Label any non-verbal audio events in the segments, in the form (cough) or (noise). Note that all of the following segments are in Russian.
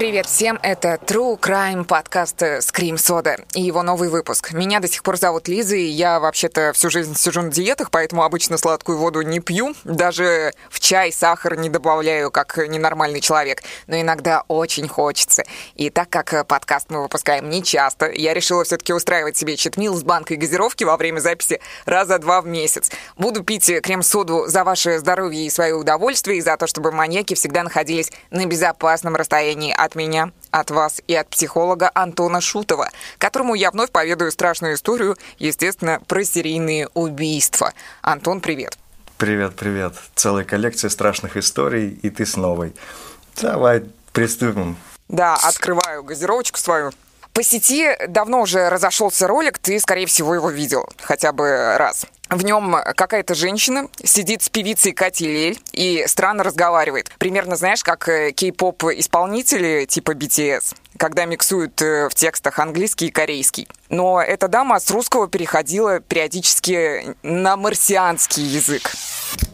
Привет всем, это True Crime подкаст Scream Soda и его новый выпуск. Меня до сих пор зовут Лиза, и я вообще-то всю жизнь сижу на диетах, поэтому обычно сладкую воду не пью, даже в чай сахар не добавляю, как ненормальный человек, но иногда очень хочется. И так как подкаст мы выпускаем не часто, я решила все-таки устраивать себе читмил с банкой газировки во время записи раза два в месяц. Буду пить крем-соду за ваше здоровье и свое удовольствие, и за то, чтобы маньяки всегда находились на безопасном расстоянии от меня, от вас и от психолога Антона Шутова, которому я вновь поведаю страшную историю, естественно, про серийные убийства. Антон, привет. Привет, привет. Целая коллекция страшных историй, и ты с новой. Давай приступим. Да, открываю газировочку свою. По сети давно уже разошелся ролик, ты, скорее всего, его видел хотя бы раз. В нем какая-то женщина сидит с певицей Катей Лель и странно разговаривает. Примерно, знаешь, как э, кей-поп исполнители типа BTS, когда миксуют э, в текстах английский и корейский. Но эта дама с русского переходила периодически на марсианский язык.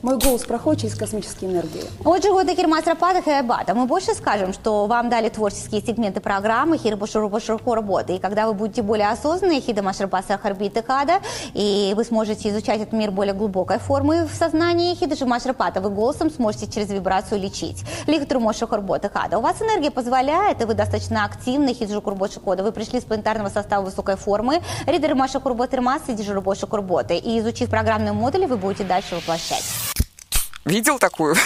Мой голос проходит через космические энергии. Отже, года Кирмас Рапата Хайабата. Мы больше скажем, что вам дали творческие сегменты программы Хирбушуру Бушурку работы. И когда вы будете более осознанны, Хида Машарпаса Харбита Хада, и вы сможете изучать этот мир более глубокой формы в сознании, Хида Машарпата, вы голосом сможете через вибрацию лечить. Лихтру Мошу Харбота Хада. У вас энергия позволяет, и вы достаточно активны, Хиджу Курбоши Кода. Вы пришли с планетарного состава высокой формы, Ридер Маша Курбота Ирмас и Дижу Больше Курботы. И изучив программные модули, вы будете дальше воплощать. Видел такую?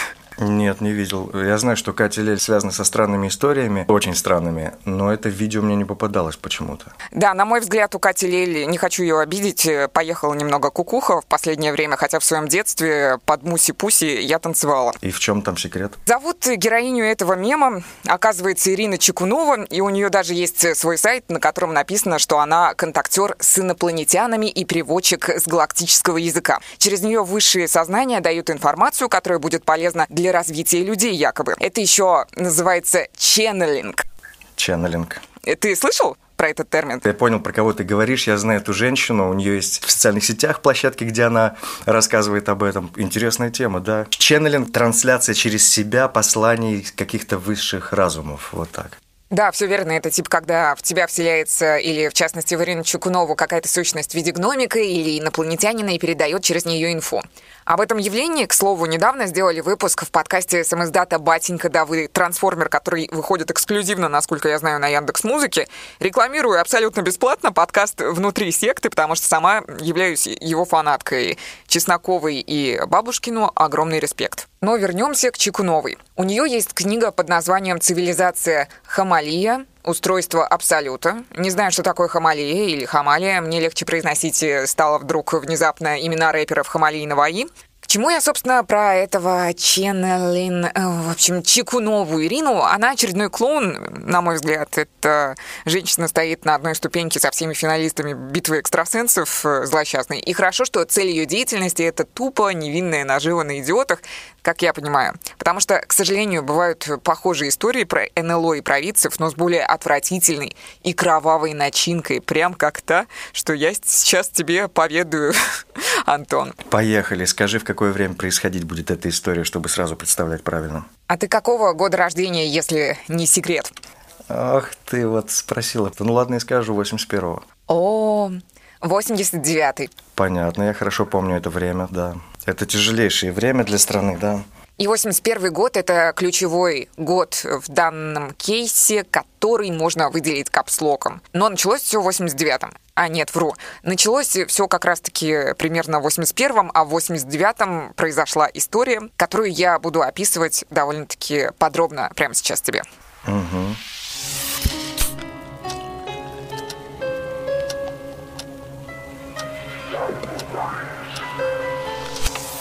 Нет, не видел. Я знаю, что Катя Лель связана со странными историями, очень странными, но это видео мне не попадалось почему-то. Да, на мой взгляд, у Кати Лель, не хочу ее обидеть, поехала немного кукуха в последнее время, хотя в своем детстве под Муси-Пуси я танцевала. И в чем там секрет? Зовут героиню этого мема, оказывается, Ирина Чекунова, и у нее даже есть свой сайт, на котором написано, что она контактер с инопланетянами и переводчик с галактического языка. Через нее высшие сознания дают информацию, которая будет полезна для развития людей якобы. Это еще называется ченнелинг. Ченнелинг. Ты слышал? про этот термин. Я понял, про кого ты говоришь. Я знаю эту женщину. У нее есть в социальных сетях площадки, где она рассказывает об этом. Интересная тема, да. Ченнелинг – трансляция через себя посланий каких-то высших разумов. Вот так. Да, все верно. Это типа, когда в тебя вселяется, или в частности в Ирину Чукунову, какая-то сущность в виде гномика или инопланетянина и передает через нее инфу. Об этом явлении, к слову, недавно сделали выпуск в подкасте самоиздата «Батенька, да вы трансформер», который выходит эксклюзивно, насколько я знаю, на Яндекс Музыке. Рекламирую абсолютно бесплатно подкаст «Внутри секты», потому что сама являюсь его фанаткой. Чесноковой и Бабушкину огромный респект. Но вернемся к Чекуновой. У нее есть книга под названием «Цивилизация Хамалия. Устройство Абсолюта». Не знаю, что такое Хамалия или Хамалия. Мне легче произносить стало вдруг внезапно имена рэперов Хамали и Наваи. Чему я, собственно, про этого Ченнелин, э, в общем, Чекунову Ирину? Она очередной клоун, на мой взгляд. Эта женщина стоит на одной ступеньке со всеми финалистами битвы экстрасенсов э, злосчастной. И хорошо, что цель ее деятельности — это тупо невинная нажива на идиотах, как я понимаю. Потому что, к сожалению, бывают похожие истории про НЛО и провидцев, но с более отвратительной и кровавой начинкой, прям как та, что я сейчас тебе поведаю, (laughs) Антон. Поехали. Скажи, в какое время происходить будет эта история, чтобы сразу представлять правильно. А ты какого года рождения, если не секрет? Ах, ты вот спросила. Ну ладно, я скажу, 81-го. О, 89-й. Понятно, я хорошо помню это время, да. Это тяжелейшее время для страны, да. И 81 год – это ключевой год в данном кейсе, который можно выделить капслоком. Но началось все в 89-м. А, нет, вру. Началось все как раз-таки примерно в 81-м, а в 89-м произошла история, которую я буду описывать довольно-таки подробно прямо сейчас тебе. Угу.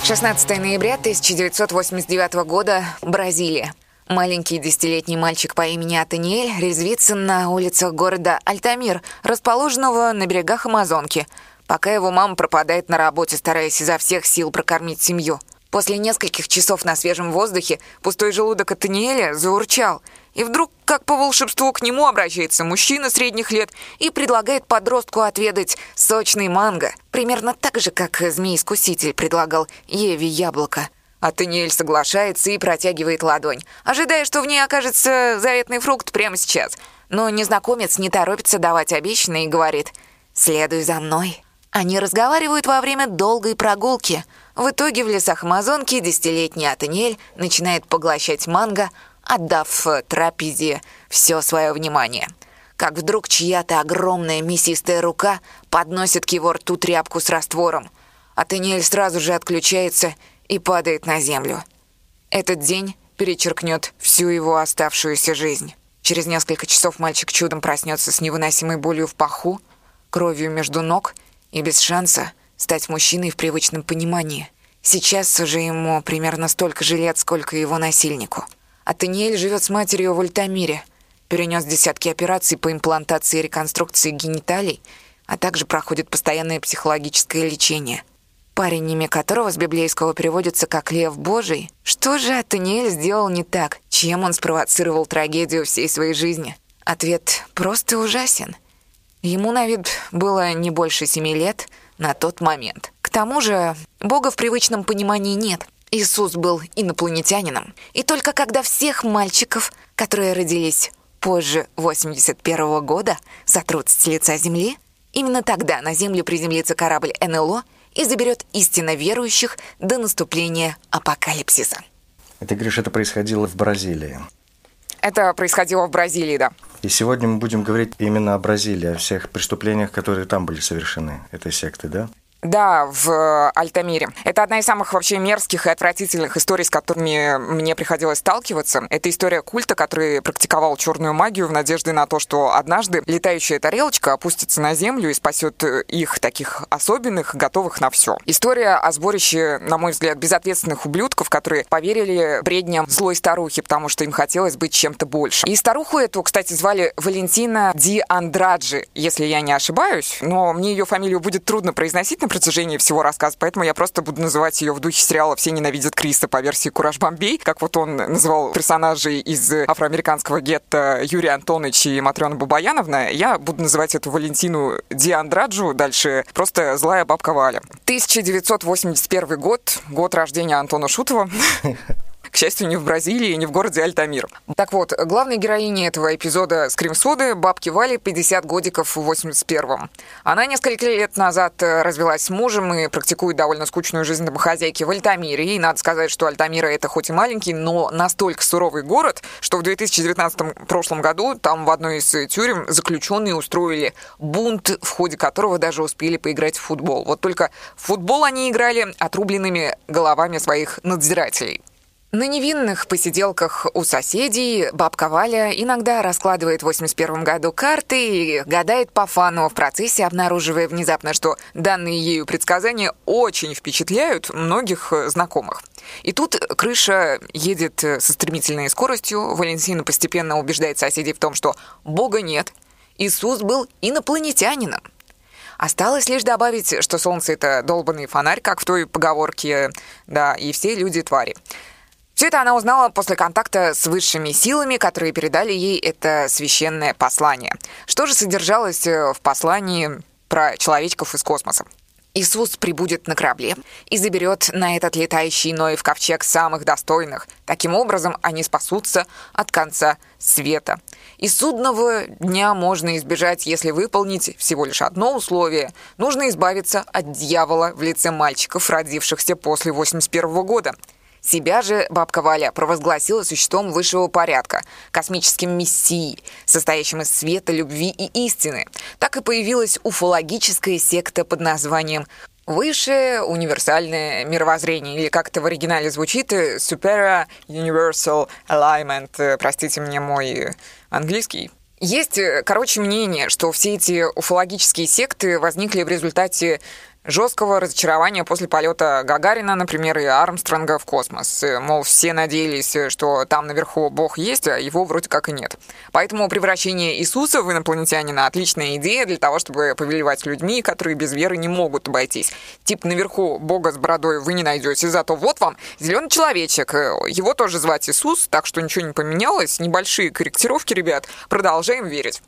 16 ноября 1989 года, Бразилия. Маленький десятилетний мальчик по имени Атаниэль резвится на улицах города Альтамир, расположенного на берегах Амазонки, пока его мама пропадает на работе, стараясь изо всех сил прокормить семью. После нескольких часов на свежем воздухе пустой желудок Атаниэля заурчал — и вдруг, как по волшебству, к нему обращается мужчина средних лет и предлагает подростку отведать сочный манго. Примерно так же, как змей-искуситель предлагал Еве яблоко. А Таниэль соглашается и протягивает ладонь, ожидая, что в ней окажется заветный фрукт прямо сейчас. Но незнакомец не торопится давать обещанное и говорит «Следуй за мной». Они разговаривают во время долгой прогулки. В итоге в лесах Амазонки десятилетний Атаниэль начинает поглощать манго, отдав трапезе все свое внимание. Как вдруг чья-то огромная мясистая рука подносит к его рту тряпку с раствором. Атаниэль сразу же отключается и падает на землю. Этот день перечеркнет всю его оставшуюся жизнь. Через несколько часов мальчик чудом проснется с невыносимой болью в паху, кровью между ног и без шанса стать мужчиной в привычном понимании. Сейчас уже ему примерно столько же лет, сколько его насильнику. А Таниэль живет с матерью в Ультамире, перенес десятки операций по имплантации и реконструкции гениталий, а также проходит постоянное психологическое лечение — парень, имя которого с библейского переводится как «Лев Божий». Что же Атаниэль сделал не так? Чем он спровоцировал трагедию всей своей жизни? Ответ просто ужасен. Ему на вид было не больше семи лет на тот момент. К тому же Бога в привычном понимании нет. Иисус был инопланетянином. И только когда всех мальчиков, которые родились позже 81 -го года, сотрут с лица Земли, именно тогда на Землю приземлится корабль НЛО — и заберет истинно верующих до наступления апокалипсиса. Ты говоришь, это происходило в Бразилии. Это происходило в Бразилии, да. И сегодня мы будем говорить именно о Бразилии, о всех преступлениях, которые там были совершены, этой секты, да? Да, в э, Альтамире. Это одна из самых вообще мерзких и отвратительных историй, с которыми мне приходилось сталкиваться. Это история культа, который практиковал черную магию в надежде на то, что однажды летающая тарелочка опустится на землю и спасет э, их, таких особенных, готовых на все. История о сборище, на мой взгляд, безответственных ублюдков, которые поверили бредням злой старухи, потому что им хотелось быть чем-то больше. И старуху эту, кстати, звали Валентина Ди Андраджи, если я не ошибаюсь, но мне ее фамилию будет трудно произносить, протяжении всего рассказа, поэтому я просто буду называть ее в духе сериала «Все ненавидят Криса» по версии «Кураж Бомбей», как вот он называл персонажей из афроамериканского гетто Юрия Антонович и Матрена Бабаяновна. Я буду называть эту Валентину Диандраджу, дальше просто «Злая бабка Валя». 1981 год, год рождения Антона Шутова. (laughs) К счастью, не в Бразилии, не в городе Альтамир. Так вот, главной героиней этого эпизода «Скримсоды» бабки Вали 50 годиков в 81-м. Она несколько лет назад э, развелась с мужем и практикует довольно скучную жизнь домохозяйки в Альтамире. И надо сказать, что Альтамира это хоть и маленький, но настолько суровый город, что в 2019 прошлом году там в одной из тюрем заключенные устроили бунт, в ходе которого даже успели поиграть в футбол. Вот только в футбол они играли отрубленными головами своих надзирателей. На невинных посиделках у соседей бабка Валя иногда раскладывает в 81 году карты и гадает по фану в процессе, обнаруживая внезапно, что данные ею предсказания очень впечатляют многих знакомых. И тут крыша едет со стремительной скоростью, Валентина постепенно убеждает соседей в том, что Бога нет, Иисус был инопланетянином. Осталось лишь добавить, что солнце — это долбанный фонарь, как в той поговорке, да, и все люди — твари. Все это она узнала после контакта с высшими силами, которые передали ей это священное послание. Что же содержалось э, в послании про человечков из космоса? Иисус прибудет на корабле и заберет на этот летающий Ноев ковчег самых достойных. Таким образом, они спасутся от конца света. И судного дня можно избежать, если выполнить всего лишь одно условие. Нужно избавиться от дьявола в лице мальчиков, родившихся после 81 года. Себя же бабка Валя провозгласила существом высшего порядка, космическим мессией, состоящим из света, любви и истины. Так и появилась уфологическая секта под названием Высшее универсальное мировоззрение, или как это в оригинале звучит, Superior Universal Alignment, э, простите мне мой английский. Есть, э, короче, мнение, что все эти уфологические секты возникли в результате жесткого разочарования после полета Гагарина, например, и Армстронга в космос. Мол, все надеялись, что там наверху Бог есть, а его вроде как и нет. Поэтому превращение Иисуса в инопланетянина – отличная идея для того, чтобы повелевать людьми, которые без веры не могут обойтись. Тип наверху Бога с бородой вы не найдете, зато вот вам зеленый человечек. Его тоже звать Иисус, так что ничего не поменялось. Небольшие корректировки, ребят. Продолжаем верить.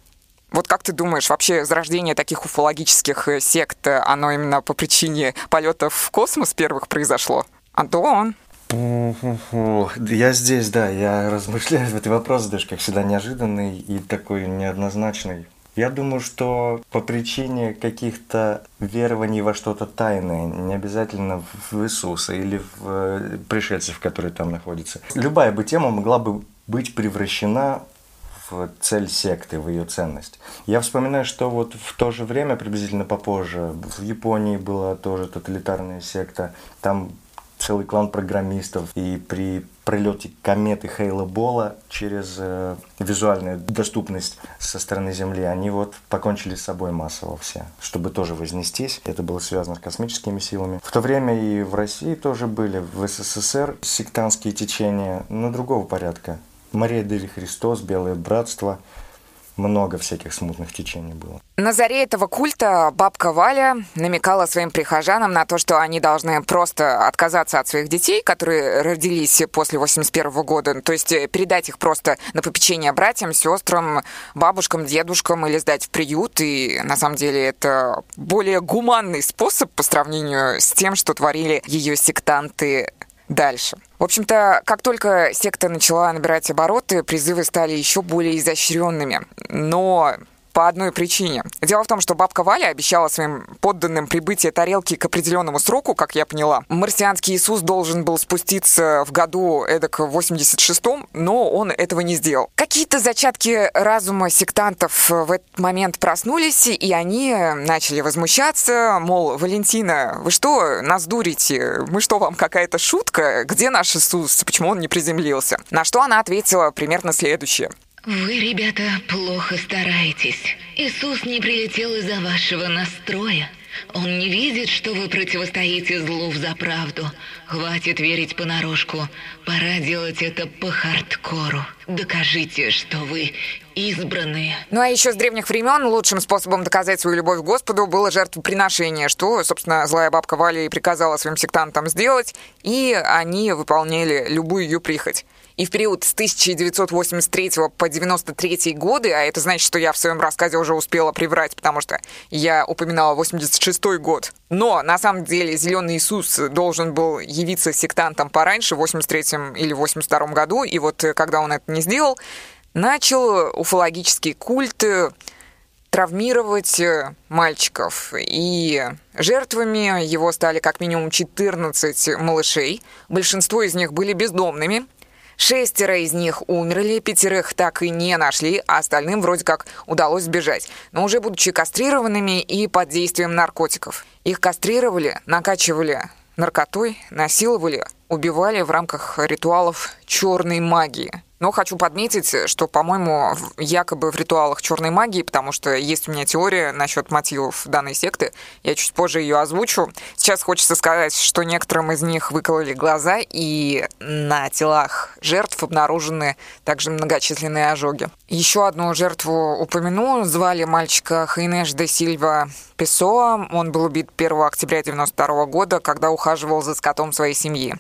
Вот как ты думаешь, вообще зарождение таких уфологических э, сект, э, оно именно по причине полетов в космос первых произошло? Антон? Я здесь, да, я размышляю в этот вопрос, даже как всегда неожиданный и такой неоднозначный. Я думаю, что по причине каких-то верований во что-то тайное, не обязательно в Иисуса или в э, пришельцев, которые там находятся. Любая бы тема могла бы быть превращена цель секты, в ее ценность. Я вспоминаю, что вот в то же время, приблизительно попозже, в Японии была тоже тоталитарная секта. Там целый клан программистов. И при пролете кометы Хейла Бола через э, визуальную доступность со стороны Земли, они вот покончили с собой массово все, чтобы тоже вознестись. Это было связано с космическими силами. В то время и в России тоже были, в СССР сектантские течения, но другого порядка. Мария Дели Христос, Белое Братство – много всяких смутных течений было. На заре этого культа бабка Валя намекала своим прихожанам на то, что они должны просто отказаться от своих детей, которые родились после 81 года, то есть передать их просто на попечение братьям, сестрам, бабушкам, дедушкам или сдать в приют. И на самом деле это более гуманный способ по сравнению с тем, что творили ее сектанты дальше. В общем-то, как только секта начала набирать обороты, призывы стали еще более изощренными. Но по одной причине. Дело в том, что бабка Валя обещала своим подданным прибытие тарелки к определенному сроку, как я поняла. Марсианский Иисус должен был спуститься в году эдак в 86-м, но он этого не сделал. Какие-то зачатки разума сектантов в этот момент проснулись, и они начали возмущаться, мол, Валентина, вы что, нас дурите? Мы что, вам какая-то шутка? Где наш Иисус? Почему он не приземлился? На что она ответила примерно следующее. Вы, ребята, плохо стараетесь. Иисус не прилетел из-за вашего настроя. Он не видит, что вы противостоите злу за правду. Хватит верить понарошку. Пора делать это по хардкору. Докажите, что вы избранные. Ну а еще с древних времен лучшим способом доказать свою любовь к Господу было жертвоприношение, что, собственно, злая бабка Валя и приказала своим сектантам сделать, и они выполняли любую ее прихоть и в период с 1983 по 93 годы, а это значит, что я в своем рассказе уже успела приврать, потому что я упоминала 86 год. Но на самом деле Зеленый Иисус должен был явиться сектантом пораньше, в 83 или 82 году, и вот э, когда он это не сделал, начал уфологический культ э, травмировать э, мальчиков. И жертвами его стали как минимум 14 малышей. Большинство из них были бездомными. Шестеро из них умерли, пятерых так и не нашли, а остальным вроде как удалось сбежать, но уже будучи кастрированными и под действием наркотиков. Их кастрировали, накачивали наркотой, насиловали, убивали в рамках ритуалов черной магии. Но хочу подметить, что, по-моему, якобы в ритуалах черной магии, потому что есть у меня теория насчет мотивов данной секты, я чуть позже ее озвучу. Сейчас хочется сказать, что некоторым из них выкололи глаза, и на телах жертв обнаружены также многочисленные ожоги. Еще одну жертву упомяну. Звали мальчика Хайнеш де Сильва Песоа. Он был убит 1 октября 1992 года, когда ухаживал за скотом своей семьи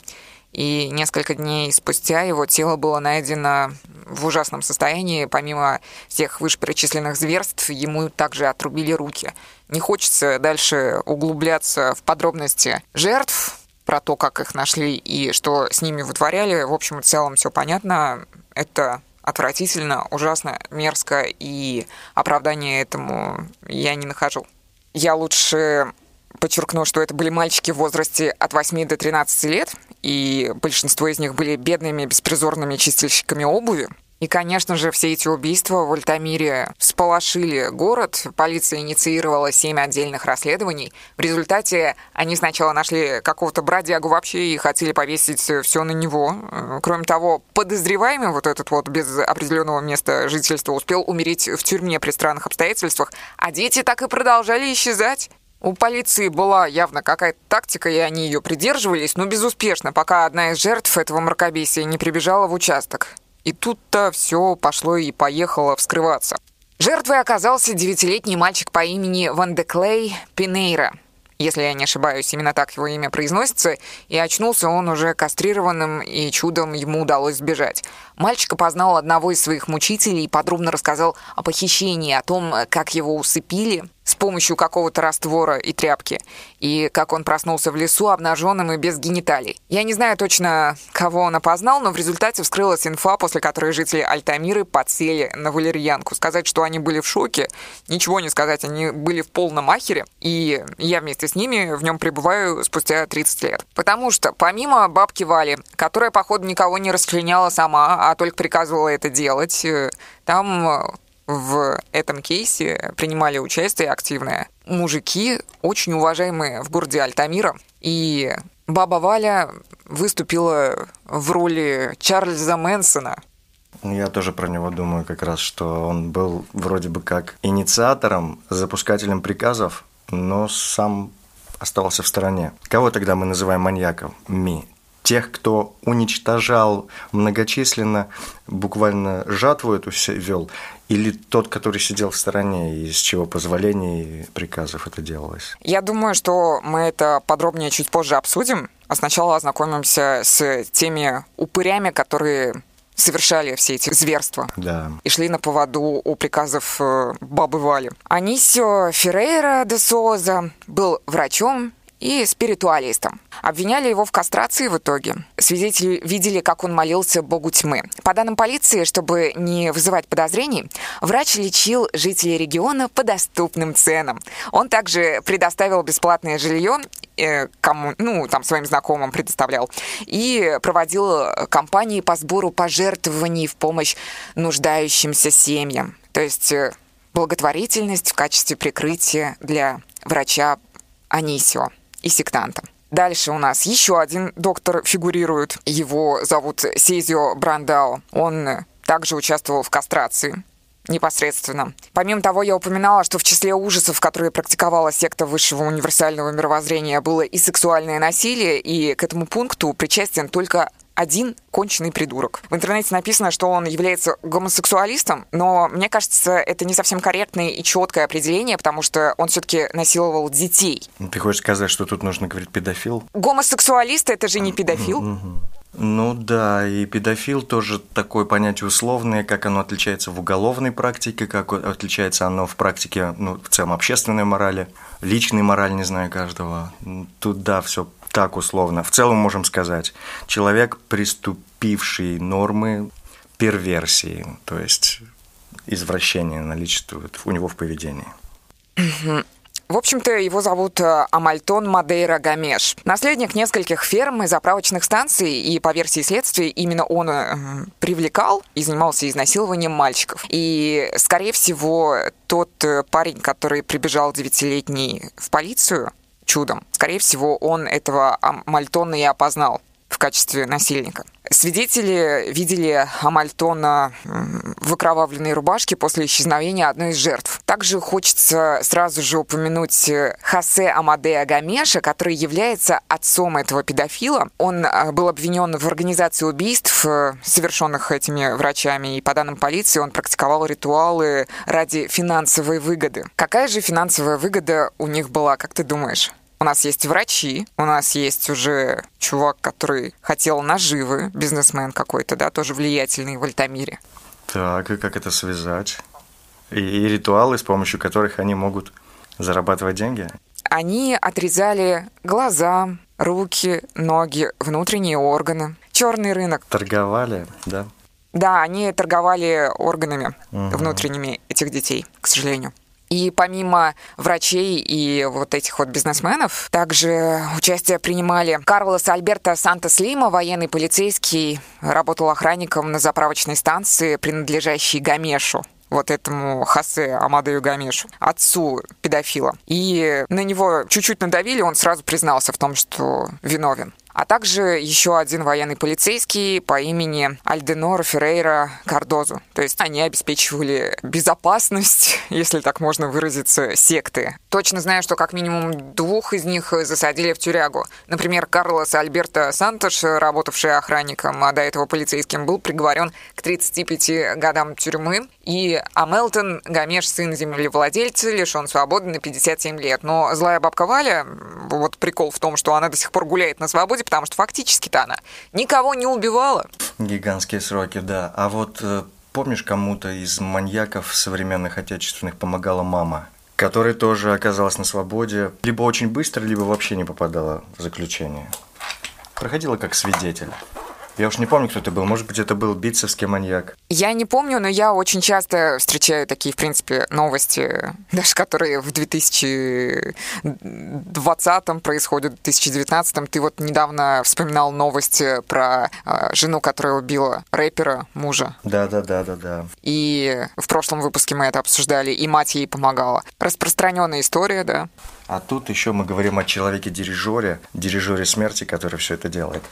и несколько дней спустя его тело было найдено в ужасном состоянии. Помимо всех вышеперечисленных зверств, ему также отрубили руки. Не хочется дальше углубляться в подробности жертв, про то, как их нашли и что с ними вытворяли. В общем и целом все понятно. Это отвратительно, ужасно, мерзко, и оправдания этому я не нахожу. Я лучше подчеркну, что это были мальчики в возрасте от 8 до 13 лет, и большинство из них были бедными, беспризорными чистильщиками обуви. И, конечно же, все эти убийства в Альтамире сполошили город. Полиция инициировала семь отдельных расследований. В результате они сначала нашли какого-то бродягу вообще и хотели повесить все на него. Кроме того, подозреваемый вот этот вот без определенного места жительства успел умереть в тюрьме при странных обстоятельствах, а дети так и продолжали исчезать. У полиции была явно какая-то тактика, и они ее придерживались, но безуспешно, пока одна из жертв этого мракобесия не прибежала в участок. И тут-то все пошло и поехало вскрываться. Жертвой оказался девятилетний мальчик по имени Вандеклей Пинейра – если я не ошибаюсь, именно так его имя произносится, и очнулся он уже кастрированным, и чудом ему удалось сбежать. Мальчик опознал одного из своих мучителей и подробно рассказал о похищении, о том, как его усыпили. с помощью какого-то раствора и тряпки, и как он проснулся в лесу обнаженным и без гениталий. Я не знаю точно, кого он опознал, но в результате вскрылась инфа, после которой жители Альтамиры подсели на валерьянку. Сказать, что они были в шоке, ничего не сказать, они были в полном ахере, и я вместе с ними в нем пребываю спустя 30 лет. Потому что помимо бабки Вали, которая, походу, никого не расчленяла сама, а только приказывала это делать, э, там в этом кейсе принимали участие активные мужики, очень уважаемые в городе Альтамира. И баба Валя выступила в роли Чарльза Мэнсона. Я тоже про него думаю как раз, что он был вроде бы как инициатором, запускателем приказов, но сам оставался в стороне. Кого тогда мы называем маньяком? Ми тех, кто уничтожал многочисленно, буквально жатву эту вел, или тот, который сидел в стороне, из чего позволений и приказов это делалось? Я думаю, что мы это подробнее чуть позже обсудим, а сначала ознакомимся с теми упырями, которые совершали все эти зверства. Да. И шли на поводу у приказов э, бабы Вали. Анисио Феррейра де Соза был врачом и спиритуалистом. Обвиняли его в кастрации в итоге. Свидетели видели, как он молился богу тьмы. По данным полиции, чтобы не вызывать подозрений, врач лечил жителей региона по доступным ценам. Он также предоставил бесплатное жилье э, кому, ну, там, своим знакомым предоставлял, и проводил кампании по сбору пожертвований в помощь нуждающимся семьям. То есть э, благотворительность в качестве прикрытия для врача Анисио и сектантом. Дальше у нас еще один доктор фигурирует. Его зовут Сезио Брандао. Он также участвовал в кастрации непосредственно. Помимо того, я упоминала, что в числе ужасов, которые практиковала секта высшего универсального мировоззрения, было и сексуальное насилие, и к этому пункту причастен только один конченый придурок. В интернете написано, что он является гомосексуалистом, но мне кажется, это не совсем корректное и четкое определение, потому что он все-таки насиловал детей. Ты хочешь сказать, что тут нужно говорить педофил? Гомосексуалист это же не педофил. Ну да, и педофил тоже такое понятие условное, как оно отличается в уголовной практике, как отличается оно в практике, ну, в целом общественной морали, личной морали, не знаю, каждого. Тут да, все так условно. В целом можем сказать, человек, приступивший нормы перверсии, то есть извращение наличествует у него в поведении. В общем-то, его зовут э, Амальтон Мадейра Гамеш. Наследник нескольких ферм и заправочных станций, и по версии следствия именно он э, привлекал и занимался изнасилованием мальчиков. И, скорее всего, тот э, парень, который прибежал девятилетний в полицию, чудом. Скорее всего, он этого Мальтона и опознал в качестве насильника. Свидетели видели Амальтона в окровавленной рубашке после исчезновения одной из жертв. Также хочется сразу же упомянуть э, Хосе Амадея Гамеша, который является отцом этого педофила. Он э, был обвинен в организации убийств, э, совершенных этими врачами, и по данным полиции он практиковал ритуалы ради финансовой выгоды. Какая же финансовая выгода у них была, как ты думаешь? У нас есть врачи, у нас есть уже чувак, который хотел наживы, бизнесмен какой-то, да, тоже влиятельный в Альтамире. Так, и как это связать? И, и ритуалы, с помощью которых они могут зарабатывать деньги? Они отрезали глаза, руки, ноги, внутренние органы. Черный рынок. Торговали, да? Да, они торговали органами угу. внутренними этих детей, к сожалению. И помимо врачей и вот этих вот бизнесменов, также участие принимали Карлос Альберто Сантос Лима, военный полицейский, работал охранником на заправочной станции, принадлежащей Гамешу вот этому Хосе Амадею Гамешу, отцу педофила. И на него чуть-чуть надавили, он сразу признался в том, что виновен а также еще один военный полицейский по имени Альденор Феррейра Кардозу. То есть они обеспечивали безопасность, (laughs) если так можно выразиться, секты. Точно знаю, что как минимум двух из них засадили в тюрягу. Например, Карлос Альберто Сантош, работавший охранником, а до этого полицейским, был приговорен к 35 годам тюрьмы. И Амелтон Гамеш, сын землевладельца, лишен свободы на 57 лет. Но злая бабка Валя, вот прикол в том, что она до сих пор гуляет на свободе, свободе, потому что фактически-то она никого не убивала. Гигантские сроки, да. А вот э, помнишь, кому-то из маньяков современных отечественных помогала мама? которая тоже оказалась на свободе. Либо очень быстро, либо вообще не попадала в заключение. Проходила как свидетель. Я уж не помню, кто это был. Может быть, это был битцевский маньяк. Я не помню, но я очень часто встречаю такие, в принципе, новости, (laughs) даже которые в 2020 происходят, в 2019. Ты вот недавно вспоминал новости про э, жену, которая убила рэпера, мужа. Да, да, да, да, да. И в прошлом выпуске мы это обсуждали, и мать ей помогала. Распространенная история, да. А тут еще мы говорим о человеке-дирижере, дирижере смерти, который все это делает.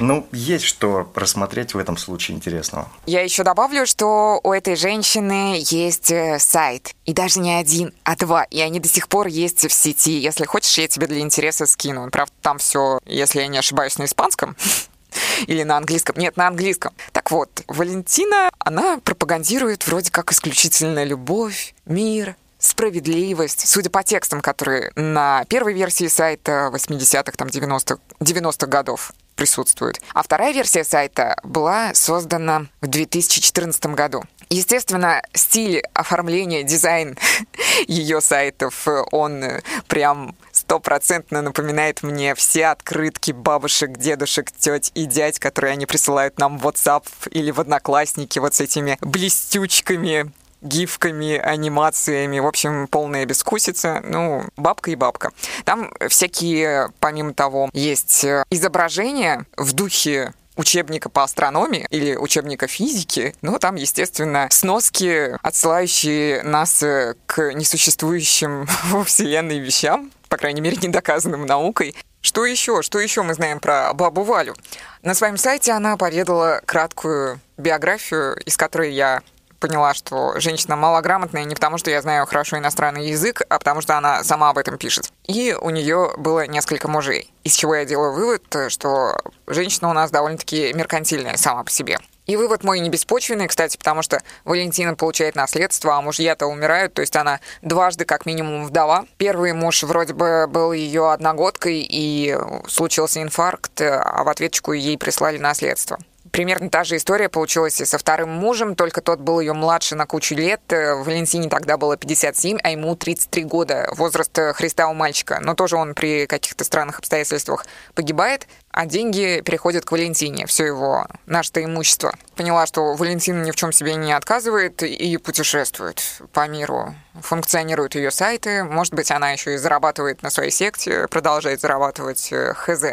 Ну, есть что рассмотреть в этом случае интересного. Я еще добавлю, что у этой женщины есть э, сайт. И даже не один, а два. И они до сих пор есть в сети. Если хочешь, я тебе для интереса скину. Правда, там все, если я не ошибаюсь, на испанском. (laughs) Или на английском? Нет, на английском. Так вот, Валентина, она пропагандирует вроде как исключительно любовь, мир, справедливость, судя по текстам, которые на первой версии сайта 80-х, там 90-х 90 годов присутствуют. А вторая версия сайта была создана в 2014 году. Естественно, стиль оформления, дизайн (laughs) ее сайтов, он прям стопроцентно напоминает мне все открытки бабушек, дедушек, теть и дядь, которые они присылают нам в WhatsApp или в Одноклассники вот с этими блестючками гифками, анимациями, в общем, полная бескусица, ну, бабка и бабка. Там всякие, помимо того, есть э, изображения в духе учебника по астрономии или учебника физики, но там, естественно, сноски, отсылающие нас э, к несуществующим (laughs) во Вселенной вещам, по крайней мере, недоказанным наукой. Что еще? Что еще мы знаем про бабу Валю? На своем сайте она поведала краткую биографию, из которой я поняла, что женщина малограмотная не потому, что я знаю хорошо иностранный язык, а потому что она сама об этом пишет. И у нее было несколько мужей. Из чего я делаю вывод, что женщина у нас довольно-таки меркантильная сама по себе. И вывод мой не беспочвенный, кстати, потому что Валентина получает наследство, а мужья-то умирают, то есть она дважды как минимум вдова. Первый муж вроде бы был ее одногодкой, и случился инфаркт, а в ответчику ей прислали наследство. Примерно та же история получилась и со вторым мужем, только тот был ее младше на кучу лет. Валентине тогда было 57, а ему 33 года, возраст Христа у мальчика. Но тоже он при каких-то странных обстоятельствах погибает, а деньги переходят к Валентине, все его наше-то имущество. Поняла, что Валентина ни в чем себе не отказывает и путешествует по миру. Функционируют ее сайты, может быть, она еще и зарабатывает на своей секте, продолжает зарабатывать э, хз.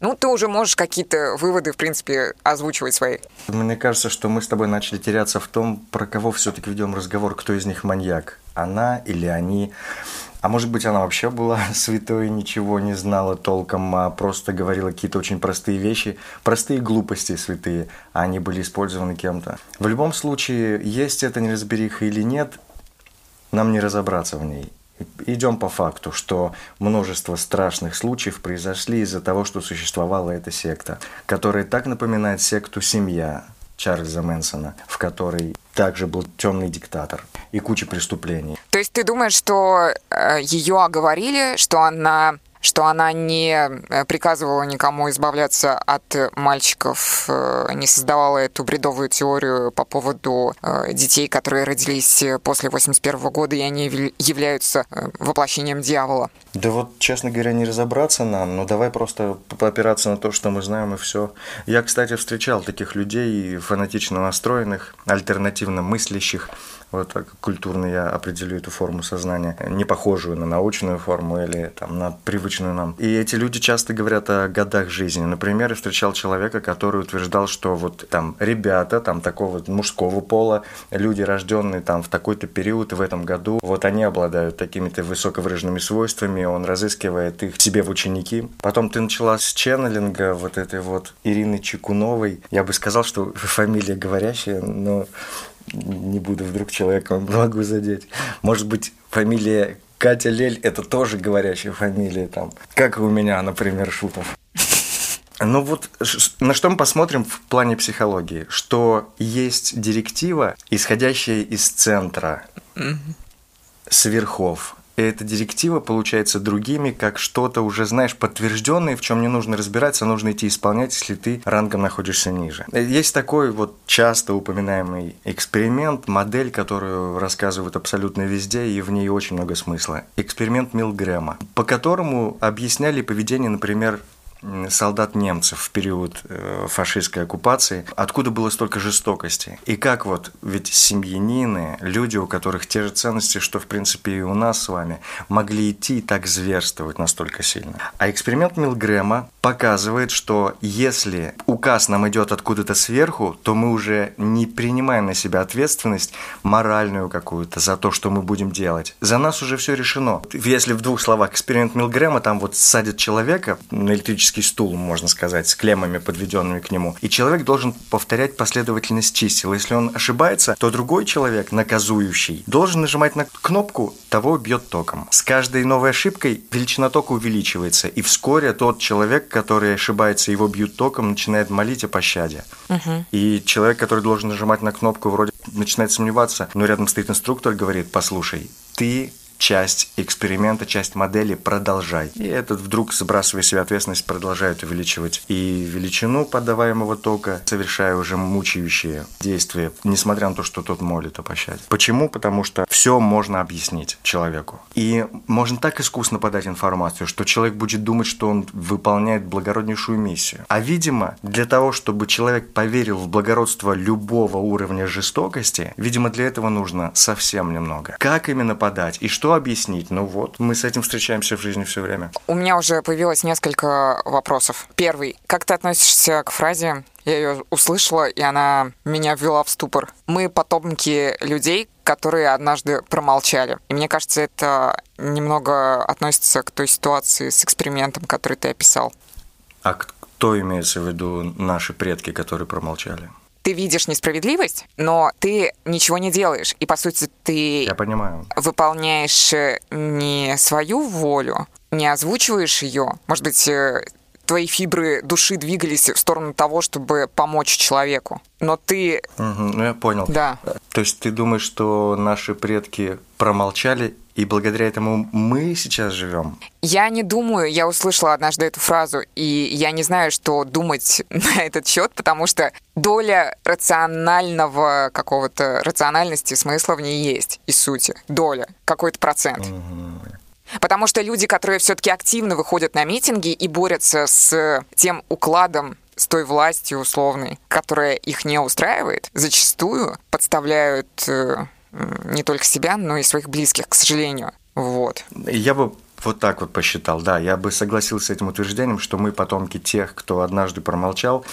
Ну, ты уже можешь какие-то выводы, в принципе, озвучивать свои. Мне кажется, что мы с тобой начали теряться в том, про кого все-таки ведем разговор, кто из них маньяк. Она или они. А может быть, она вообще была (laughs) святой, ничего не знала толком, а просто говорила какие-то очень простые вещи, простые глупости святые, а они были использованы кем-то. В любом случае, есть это неразбериха или нет, нам не разобраться в ней. Идем по факту, что множество страшных случаев произошли из-за того, что существовала эта секта, которая так напоминает секту «Семья» Чарльза Мэнсона, в которой также был темный диктатор и куча преступлений. То есть ты думаешь, что э, ее оговорили, что она что она не э, приказывала никому избавляться от мальчиков, э, не создавала эту бредовую теорию по поводу э, детей, которые родились после 81 года, и они являются воплощением дьявола. Да вот, честно говоря, не разобраться нам, но давай просто поопираться на то, что мы знаем, и все. Я, кстати, встречал таких людей, фанатично настроенных, альтернативно мыслящих, вот так культурно я определю эту форму сознания, не похожую на научную форму или там, на привычную нам. И эти люди часто говорят о годах жизни. Например, я встречал человека, который утверждал, что вот там ребята там такого мужского пола, люди, рожденные там в такой-то период в этом году, вот они обладают такими-то высоковыраженными свойствами, он разыскивает их себе в ученики. Потом ты начала с ченнелинга вот этой вот Ирины Чекуновой. Я бы сказал, что (laughs) фамилия говорящая, но не буду вдруг человека могу задеть. Может быть, фамилия Катя Лель – это тоже говорящая фамилия, там, как и у меня, например, Шутов. Ну вот на что мы посмотрим в плане психологии, что есть директива, исходящая из центра, mm-hmm. с верхов. И эта директива получается другими, как что-то уже, знаешь, подтвержденное, в чем не нужно разбираться, нужно идти исполнять, если ты рангом находишься ниже. Есть такой вот часто упоминаемый эксперимент, модель, которую рассказывают абсолютно везде, и в ней очень много смысла. Эксперимент Милгрэма, по которому объясняли поведение, например, солдат немцев в период э, фашистской оккупации, откуда было столько жестокости. И как вот, ведь семьянины, люди, у которых те же ценности, что в принципе и у нас с вами, могли идти и так зверствовать настолько сильно. А эксперимент Милгрэма показывает, что если указ нам идет откуда-то сверху, то мы уже не принимаем на себя ответственность моральную какую-то за то, что мы будем делать. За нас уже все решено. Если в двух словах эксперимент Милгрэма, там вот садят человека на электрический электрический стул, можно сказать, с клеммами, подведенными к нему. И человек должен повторять последовательность чисел. Если он ошибается, то другой человек, наказующий, должен нажимать на кнопку, того бьет током. С каждой новой ошибкой величина тока увеличивается, и вскоре тот человек, который ошибается, его бьют током, начинает молить о пощаде. Угу. И человек, который должен нажимать на кнопку, вроде начинает сомневаться, но рядом стоит инструктор, говорит, послушай, ты часть эксперимента, часть модели, продолжай. И этот вдруг, сбрасывая себе ответственность, продолжает увеличивать и величину подаваемого тока, совершая уже мучающие действия, несмотря на то, что тот молит о пощаде. Почему? Потому что все можно объяснить человеку. И можно так искусно подать информацию, что человек будет думать, что он выполняет благороднейшую миссию. А видимо, для того, чтобы человек поверил в благородство любого уровня жестокости, видимо, для этого нужно совсем немного. Как именно подать и что объяснить? Ну вот, мы с этим встречаемся в жизни все время. У меня уже появилось несколько вопросов. Первый. Как ты относишься к фразе я ее услышала, и она меня ввела в ступор. Мы потомки людей, которые однажды промолчали. И мне кажется, это немного относится к той ситуации с экспериментом, который ты описал. А кто имеется в виду наши предки, которые промолчали? Ты видишь несправедливость, но ты ничего не делаешь. И, по сути, ты Я понимаю. выполняешь э, не свою волю, не озвучиваешь ее. Может быть, э, твои фибры души двигались в сторону того, чтобы помочь человеку. Но ты... Угу, ну, я понял. Да. То есть ты думаешь, что наши предки промолчали и благодаря этому мы сейчас живем? Я не думаю, я услышала однажды эту фразу, и я не знаю, что думать (laughs) на этот счет, потому что доля рационального какого-то рациональности смысла в ней есть и сути. Доля, какой-то процент. Потому что люди, которые все-таки активно выходят на митинги и борются с тем укладом с той властью условной, которая их не устраивает, зачастую подставляют э, не только себя, но и своих близких, к сожалению. Вот. Я бы вот так вот посчитал, да. Я бы согласился с этим утверждением, что мы потомки тех, кто однажды промолчал,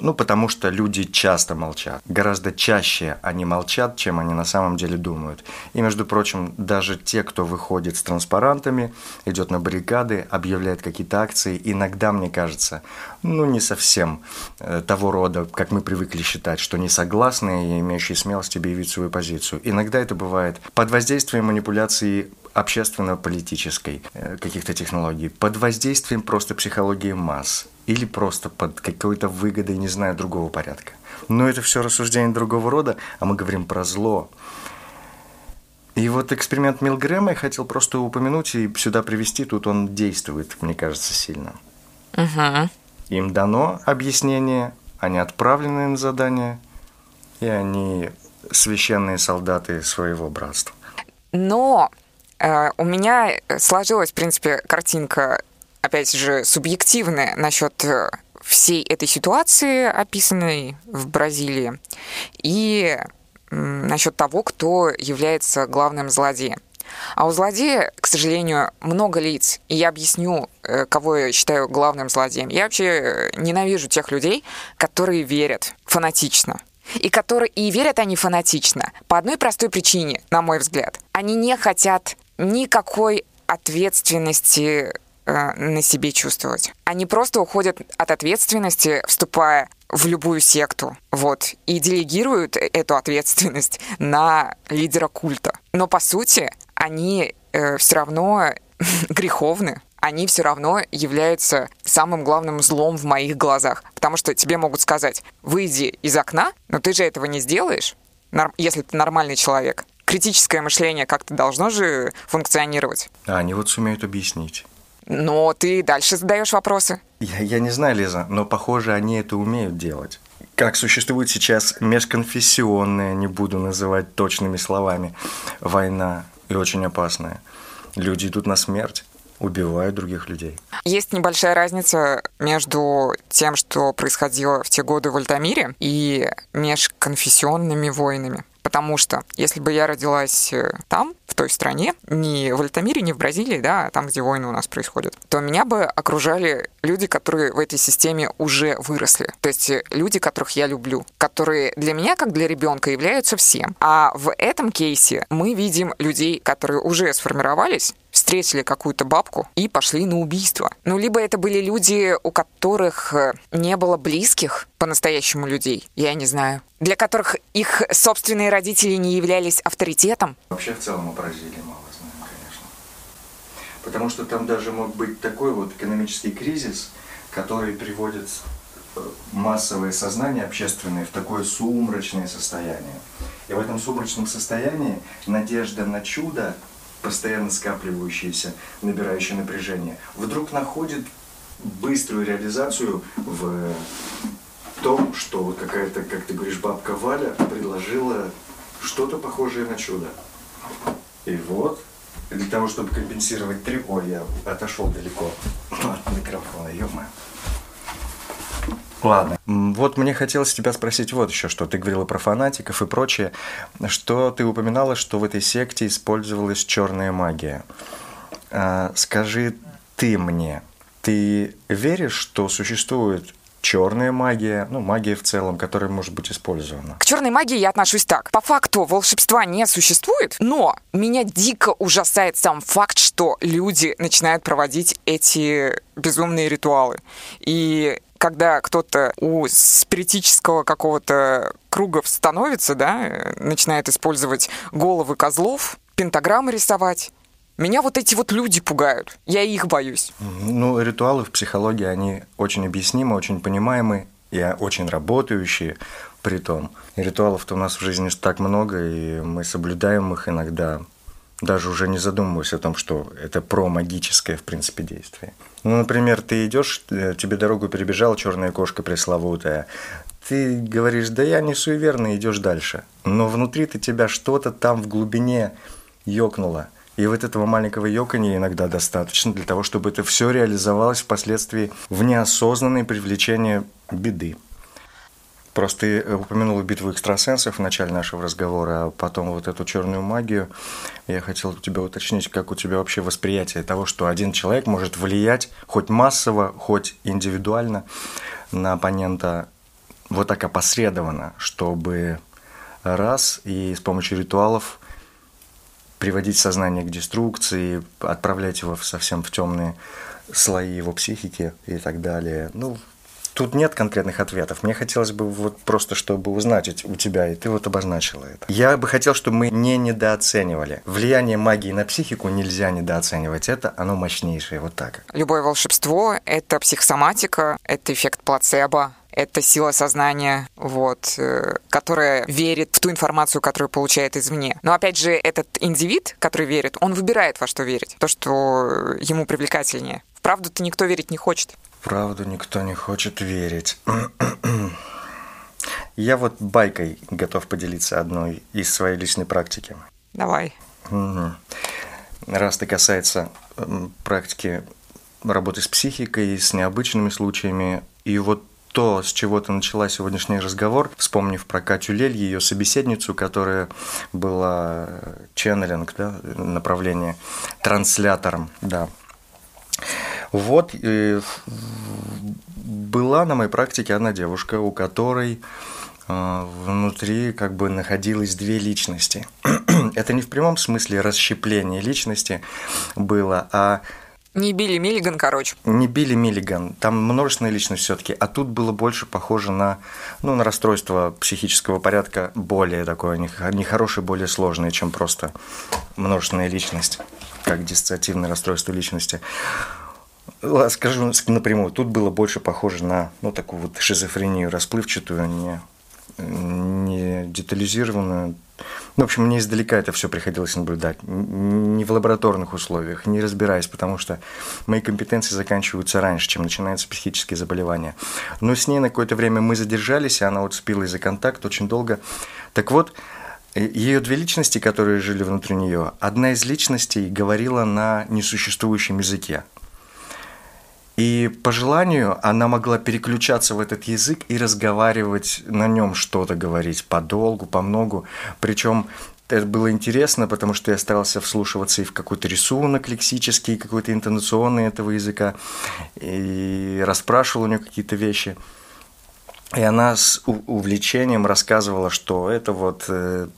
ну, потому что люди часто молчат. Гораздо чаще они молчат, чем они на самом деле думают. И, между прочим, даже те, кто выходит с транспарантами, идет на баррикады, объявляет какие-то акции, иногда, мне кажется, ну, не совсем э, того рода, как мы привыкли считать, что не согласны и имеющие смелость объявить свою позицию. Иногда это бывает под воздействием манипуляции общественно-политической э, каких-то технологий, под воздействием просто психологии масс или просто под какой-то выгодой, не знаю, другого порядка. Но это все рассуждение другого рода, а мы говорим про зло. И вот эксперимент Милгрэма я хотел просто упомянуть и сюда привести, тут он действует, мне кажется, сильно. Угу. Им дано объяснение, они отправлены на задание, и они священные солдаты своего братства. Но у меня сложилась, в принципе, картинка, опять же, субъективная насчет э, всей этой ситуации, описанной в Бразилии, и насчет того, кто является главным злодеем. А у злодея, к сожалению, много лиц. И я объясню, э, кого я считаю главным злодеем. Я вообще ненавижу тех людей, которые верят фанатично и которые и верят они фанатично по одной простой причине, на мой взгляд. Они не хотят никакой ответственности э, на себе чувствовать. Они просто уходят от ответственности, вступая в любую секту, вот, и делегируют эту ответственность на лидера культа. Но по сути они э, все равно (laughs) греховны, они все равно являются самым главным злом в моих глазах. Потому что тебе могут сказать, выйди из окна, но ты же этого не сделаешь, если ты нормальный человек. Критическое мышление как-то должно же функционировать. А они вот сумеют объяснить. Но ты дальше задаешь вопросы. Я, я не знаю, Лиза, но похоже, они это умеют делать. Как существует сейчас межконфессионная, не буду называть точными словами, война и очень опасная. Люди идут на смерть убивают других людей. Есть небольшая разница между тем, что происходило в те годы в Альтамире, и межконфессионными войнами. Потому что если бы я родилась э, там, в той стране, не в Альтамире, не в Бразилии, да, а там, где войны у нас происходят, то меня бы окружали люди, которые в этой системе уже выросли. То есть э, люди, которых я люблю, которые для меня, как для ребенка, являются всем. А в этом кейсе мы видим людей, которые уже сформировались, встретили какую-то бабку и пошли на убийство. Ну, либо это были люди, у которых э, не было близких по-настоящему людей, я не знаю, для которых их собственные родители не являлись авторитетом. Вообще в целом о Бразилии мало знаем, конечно. Потому что там даже мог быть такой вот экономический кризис, который приводит э, массовое сознание общественное в такое сумрачное состояние. И в этом сумрачном состоянии надежда на чудо постоянно скапливающееся, набирающее напряжение, вдруг находит быструю реализацию в том, что вот какая-то, как ты говоришь, бабка Валя предложила что-то похожее на чудо. И вот, для того, чтобы компенсировать. Ой, я отошел далеко от микрофона, ё -моё. Ладно. Вот мне хотелось тебя спросить вот еще что. Ты говорила про фанатиков и прочее. Что ты упоминала, что в этой секте использовалась черная магия. А, скажи ты мне, ты веришь, что существует черная магия, ну, магия в целом, которая может быть использована. К черной магии я отношусь так. По факту волшебства не существует, но меня дико ужасает сам факт, что люди начинают проводить эти безумные ритуалы. И когда кто-то у спиритического какого-то круга становится, да, начинает использовать головы козлов, пентаграммы рисовать, меня вот эти вот люди пугают. Я их боюсь. Ну, ритуалы в психологии, они очень объяснимы, очень понимаемы и очень работающие при том. Ритуалов-то у нас в жизни так много, и мы соблюдаем их иногда, даже уже не задумываясь о том, что это про магическое, в принципе, действие. Ну, например, ты идешь, э, тебе дорогу перебежала черная кошка пресловутая. Ты говоришь, да я не суеверный, идешь дальше. Но внутри-то тебя что-то там в глубине ёкнуло – и вот этого маленького ёканья иногда достаточно для того, чтобы это все реализовалось впоследствии в неосознанное привлечение беды. Просто ты э, упомянула битву экстрасенсов в начале нашего разговора, а потом вот эту черную магию. Я хотел у тебя уточнить, как у тебя вообще восприятие того, что один человек может влиять хоть массово, хоть индивидуально на оппонента вот так опосредованно, чтобы раз и с помощью ритуалов приводить сознание к деструкции, отправлять его совсем в темные слои его психики и так далее. Ну, тут нет конкретных ответов. Мне хотелось бы вот просто, чтобы узнать у тебя, и ты вот обозначила это. Я бы хотел, чтобы мы не недооценивали. Влияние магии на психику нельзя недооценивать. Это оно мощнейшее, вот так. Любое волшебство — это психосоматика, это эффект плацебо, это сила сознания, вот, э, которая верит в ту информацию, которую получает извне. Но опять же, этот индивид, который верит, он выбирает, во что верить, то, что ему привлекательнее. В правду-то никто верить не хочет. Правду никто не хочет верить. (clears throat) Я вот байкой готов поделиться одной из своей личной практики. Давай. Угу. Раз это касается практики работы с психикой, с необычными случаями, и вот то, с чего ты начала сегодняшний разговор, вспомнив про Катю Лель, ее собеседницу, которая была ченнелинг, да, направление транслятором, да. Вот э, была на моей практике одна девушка, у которой э, внутри как бы находилось две личности. (clears throat) Это не в прямом смысле расщепление личности было, а не Билли Миллиган, короче. Не Билли Миллиган. Там множественная личность все-таки. А тут было больше похоже на, ну, на расстройство психического порядка более такое, нехорошее, более сложное, чем просто множественная личность, как диссоциативное расстройство личности. Скажу напрямую, тут было больше похоже на ну, такую вот шизофрению расплывчатую, не, не детализированную, Ну, в общем, мне издалека это все приходилось наблюдать. Не в лабораторных условиях, не разбираясь, потому что мои компетенции заканчиваются раньше, чем начинаются психические заболевания. Но с ней на какое-то время мы задержались, и она вот спилась за контакт очень долго. Так вот, ее две личности, которые жили внутри нее, одна из личностей говорила на несуществующем языке. И по желанию она могла переключаться в этот язык и разговаривать на нем что-то говорить подолгу, по многу. Причем это было интересно, потому что я старался вслушиваться и в какой-то рисунок лексический, какой-то интонационный этого языка, и расспрашивал у нее какие-то вещи. И она с увлечением рассказывала, что это вот э,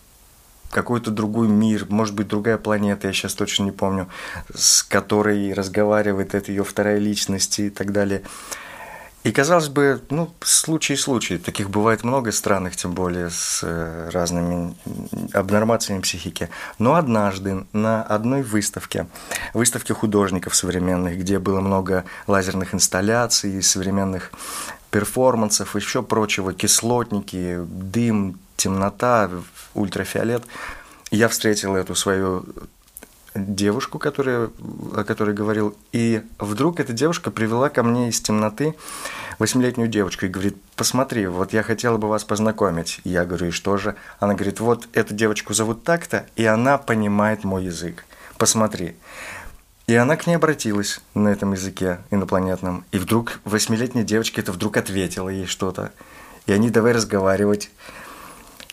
какой-то другой мир, может быть, другая планета, я сейчас точно не помню, с которой разговаривает, это ее вторая личность и так далее. И, казалось бы, ну, случай. Таких бывает много странных, тем более с э, разными обнормациями психики. Но однажды на одной выставке, выставке художников современных, где было много лазерных инсталляций, современных перформансов, еще прочего, кислотники, дым, темнота, ультрафиолет. Я встретил эту свою девушку, которая, о которой говорил, и вдруг эта девушка привела ко мне из темноты восьмилетнюю девочку и говорит, посмотри, вот я хотела бы вас познакомить. Я говорю, и что же? Она говорит, вот эту девочку зовут так-то, и она понимает мой язык. Посмотри. И она к ней обратилась на этом языке инопланетном. И вдруг восьмилетняя девочка это вдруг ответила ей что-то. И они давай разговаривать.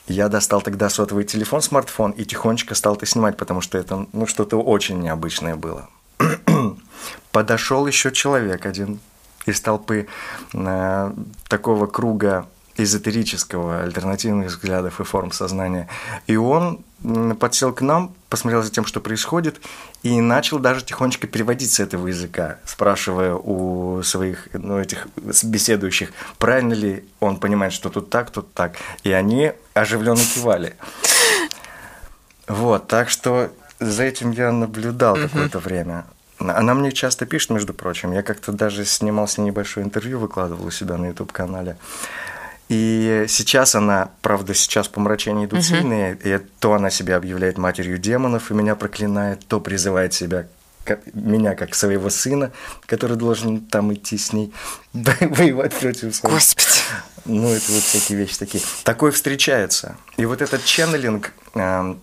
Я достал тогда сотовый телефон, смартфон, и тихонечко стал это снимать, потому что это ну, что-то очень необычное было. (clears throat) Подошел еще человек один из толпы э, такого круга эзотерического, альтернативных взглядов и форм сознания. И он подсел к нам, посмотрел за тем, что происходит, и начал даже тихонечко переводить с этого языка, спрашивая у своих ну, этих беседующих, правильно ли он понимает, что тут так, тут так. И они оживленно кивали. Вот, так что за этим я наблюдал какое-то время. Она мне часто пишет, между прочим. Я как-то даже снимал с ней небольшое интервью, выкладывал у себя на YouTube-канале. И сейчас она, правда, сейчас помрачения идут uh-huh. сильные, и то она себя объявляет матерью демонов и меня проклинает, то призывает себя как, меня как своего сына, который должен там идти с ней (laughs) воевать против своих. Господи. Ну, это вот всякие вещи такие. Такое встречается. И вот этот ченнелинг, э,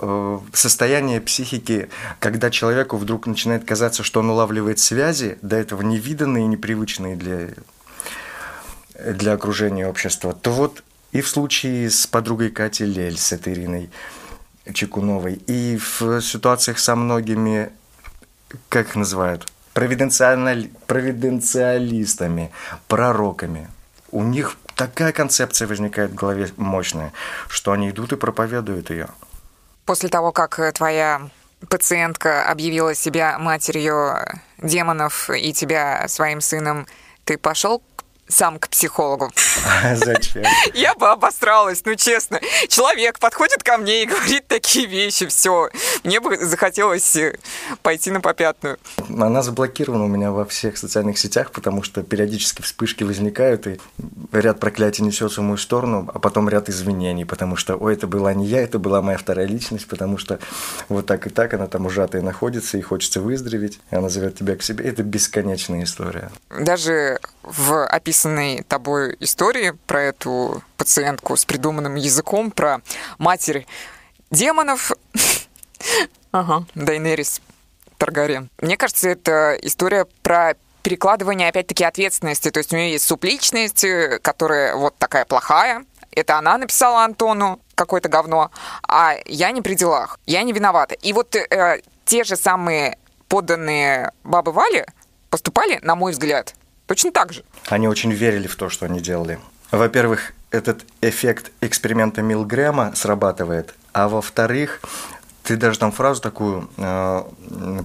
э, состояние психики, когда человеку вдруг начинает казаться, что он улавливает связи, до этого невиданные непривычные для для окружения общества, то вот и в случае с подругой Катей Лель, с этой Ириной Чекуновой, и в ситуациях со многими, как их называют, провиденциаль... провиденциалистами, пророками. У них такая концепция возникает в голове мощная, что они идут и проповедуют ее. После того, как твоя пациентка объявила себя матерью демонов и тебя своим сыном, ты пошел сам к психологу. Зачем? (laughs) Я бы обосралась, ну честно. Человек подходит ко мне и говорит такие вещи, все. Мне бы захотелось э, пойти на попятную. Она заблокирована у меня во всех социальных сетях, потому что периодически вспышки возникают, и ряд проклятий несется в мою сторону, а потом ряд извинений, потому что, ой, это была не я, это была моя вторая личность, потому что вот так и так она там ужатая находится, и хочется выздороветь, и она зовет тебя к себе. Это бесконечная история. Даже в описанной тобой истории про эту пациентку с придуманным языком, про матерь демонов, (laughs) ага, Дайнерис Таргариен. Мне кажется, это история про перекладывание, опять-таки, ответственности. То есть у нее есть субличность, которая вот такая плохая. Это она написала Антону какое-то говно, а я не при делах, я не виновата. И вот э, те же самые подданные бабы Вали поступали, на мой взгляд, Точно так же. Они очень верили в то, что они делали. Во-первых, этот эффект эксперимента Милгрэма срабатывает, а во-вторых, ты даже там фразу такую э,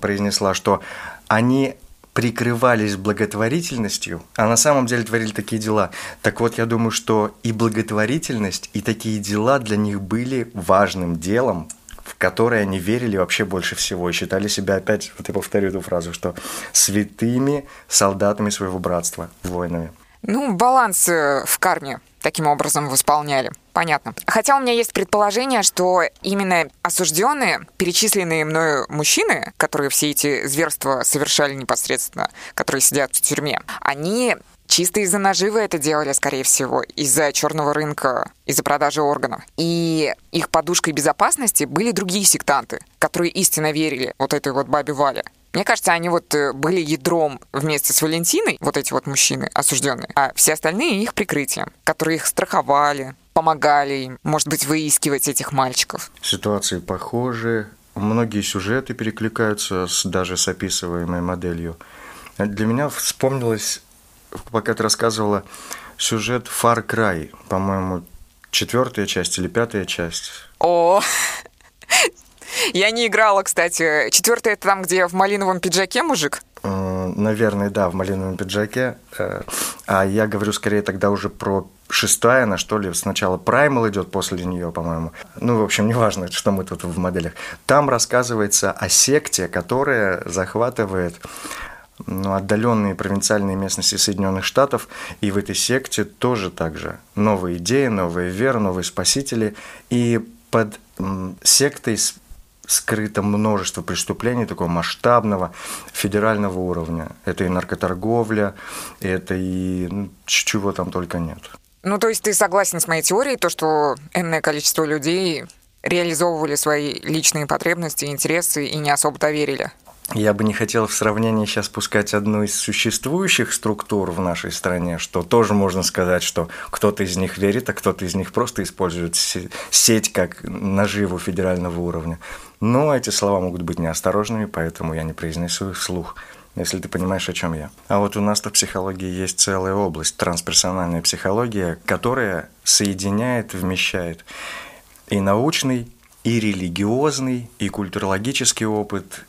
произнесла, что они прикрывались благотворительностью, а на самом деле творили такие дела. Так вот, я думаю, что и благотворительность, и такие дела для них были важным делом, в которые они верили вообще больше всего и считали себя, опять, вот я повторю эту фразу, что святыми солдатами своего братства, воинами. Ну, баланс э, в карме. таким образом восполняли. Понятно. Хотя у меня есть предположение, что именно осужденные, перечисленные мною мужчины, которые все эти зверства совершали непосредственно, которые сидят в тюрьме, они чисто из-за наживы это делали, скорее всего, из-за черного рынка, из-за продажи органов. И их подушкой безопасности были другие сектанты, которые истинно верили вот этой вот бабе Вале. Мне кажется, они вот э, были ядром вместе с Валентиной, вот эти вот мужчины осужденные, а все остальные их прикрытием, которые их страховали, помогали им, может быть, выискивать этих мальчиков. Ситуации похожи, многие сюжеты перекликаются с, даже с описываемой моделью. Для меня вспомнилось, пока ты рассказывала, сюжет Far Cry, по-моему, четвертая часть или пятая часть. О, я не играла, кстати. Четвертый это там, где в малиновом пиджаке мужик? Э, наверное, да, в малиновом пиджаке. Э, а я говорю скорее тогда уже про шестая, она что ли, сначала Primal идет после нее, по-моему. Ну, в общем, неважно, что мы тут в моделях. Там рассказывается о секте, которая захватывает отдаленные провинциальные местности Соединенных Штатов, и в этой секте тоже так же новые идеи, новая вера, новые спасители, и под сектой скрыто множество преступлений такого масштабного федерального уровня. Это и наркоторговля, это и ну, чего там только нет. Ну, то есть ты согласен с моей теорией, то, что энное количество людей реализовывали свои личные потребности, интересы и не особо-то верили? Я бы не хотел в сравнении сейчас пускать одну из существующих структур в нашей стране, что тоже можно сказать, что кто-то из них верит, а кто-то из них просто использует сеть как наживу федерального уровня. Но эти слова могут быть неосторожными, поэтому я не произнесу их вслух если ты понимаешь, о чем я. А вот у нас в психологии есть целая область, трансперсональная психология, которая соединяет, вмещает и научный, и религиозный, и культурологический опыт,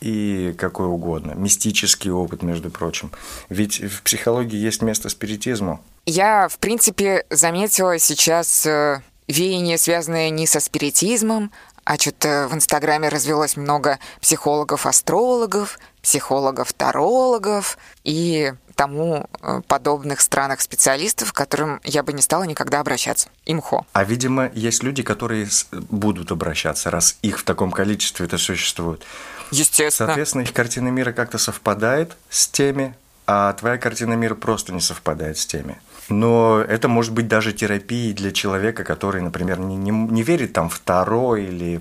и какой угодно. Мистический опыт, между прочим. Ведь в психологии есть место спиритизму. Я, в принципе, заметила сейчас э, веяние, связанное не со спиритизмом, а что-то в Инстаграме развелось много психологов-астрологов, психологов-тарологов и тому э, подобных странах специалистов, к которым я бы не стала никогда обращаться. Имхо. А, видимо, есть люди, которые будут обращаться, раз их в таком количестве это существует. Естественно. Соответственно, их картина мира как-то совпадает с теми, а твоя картина мира просто не совпадает с теми. Но это может быть даже терапией для человека, который, например, не, не, не верит там в Таро или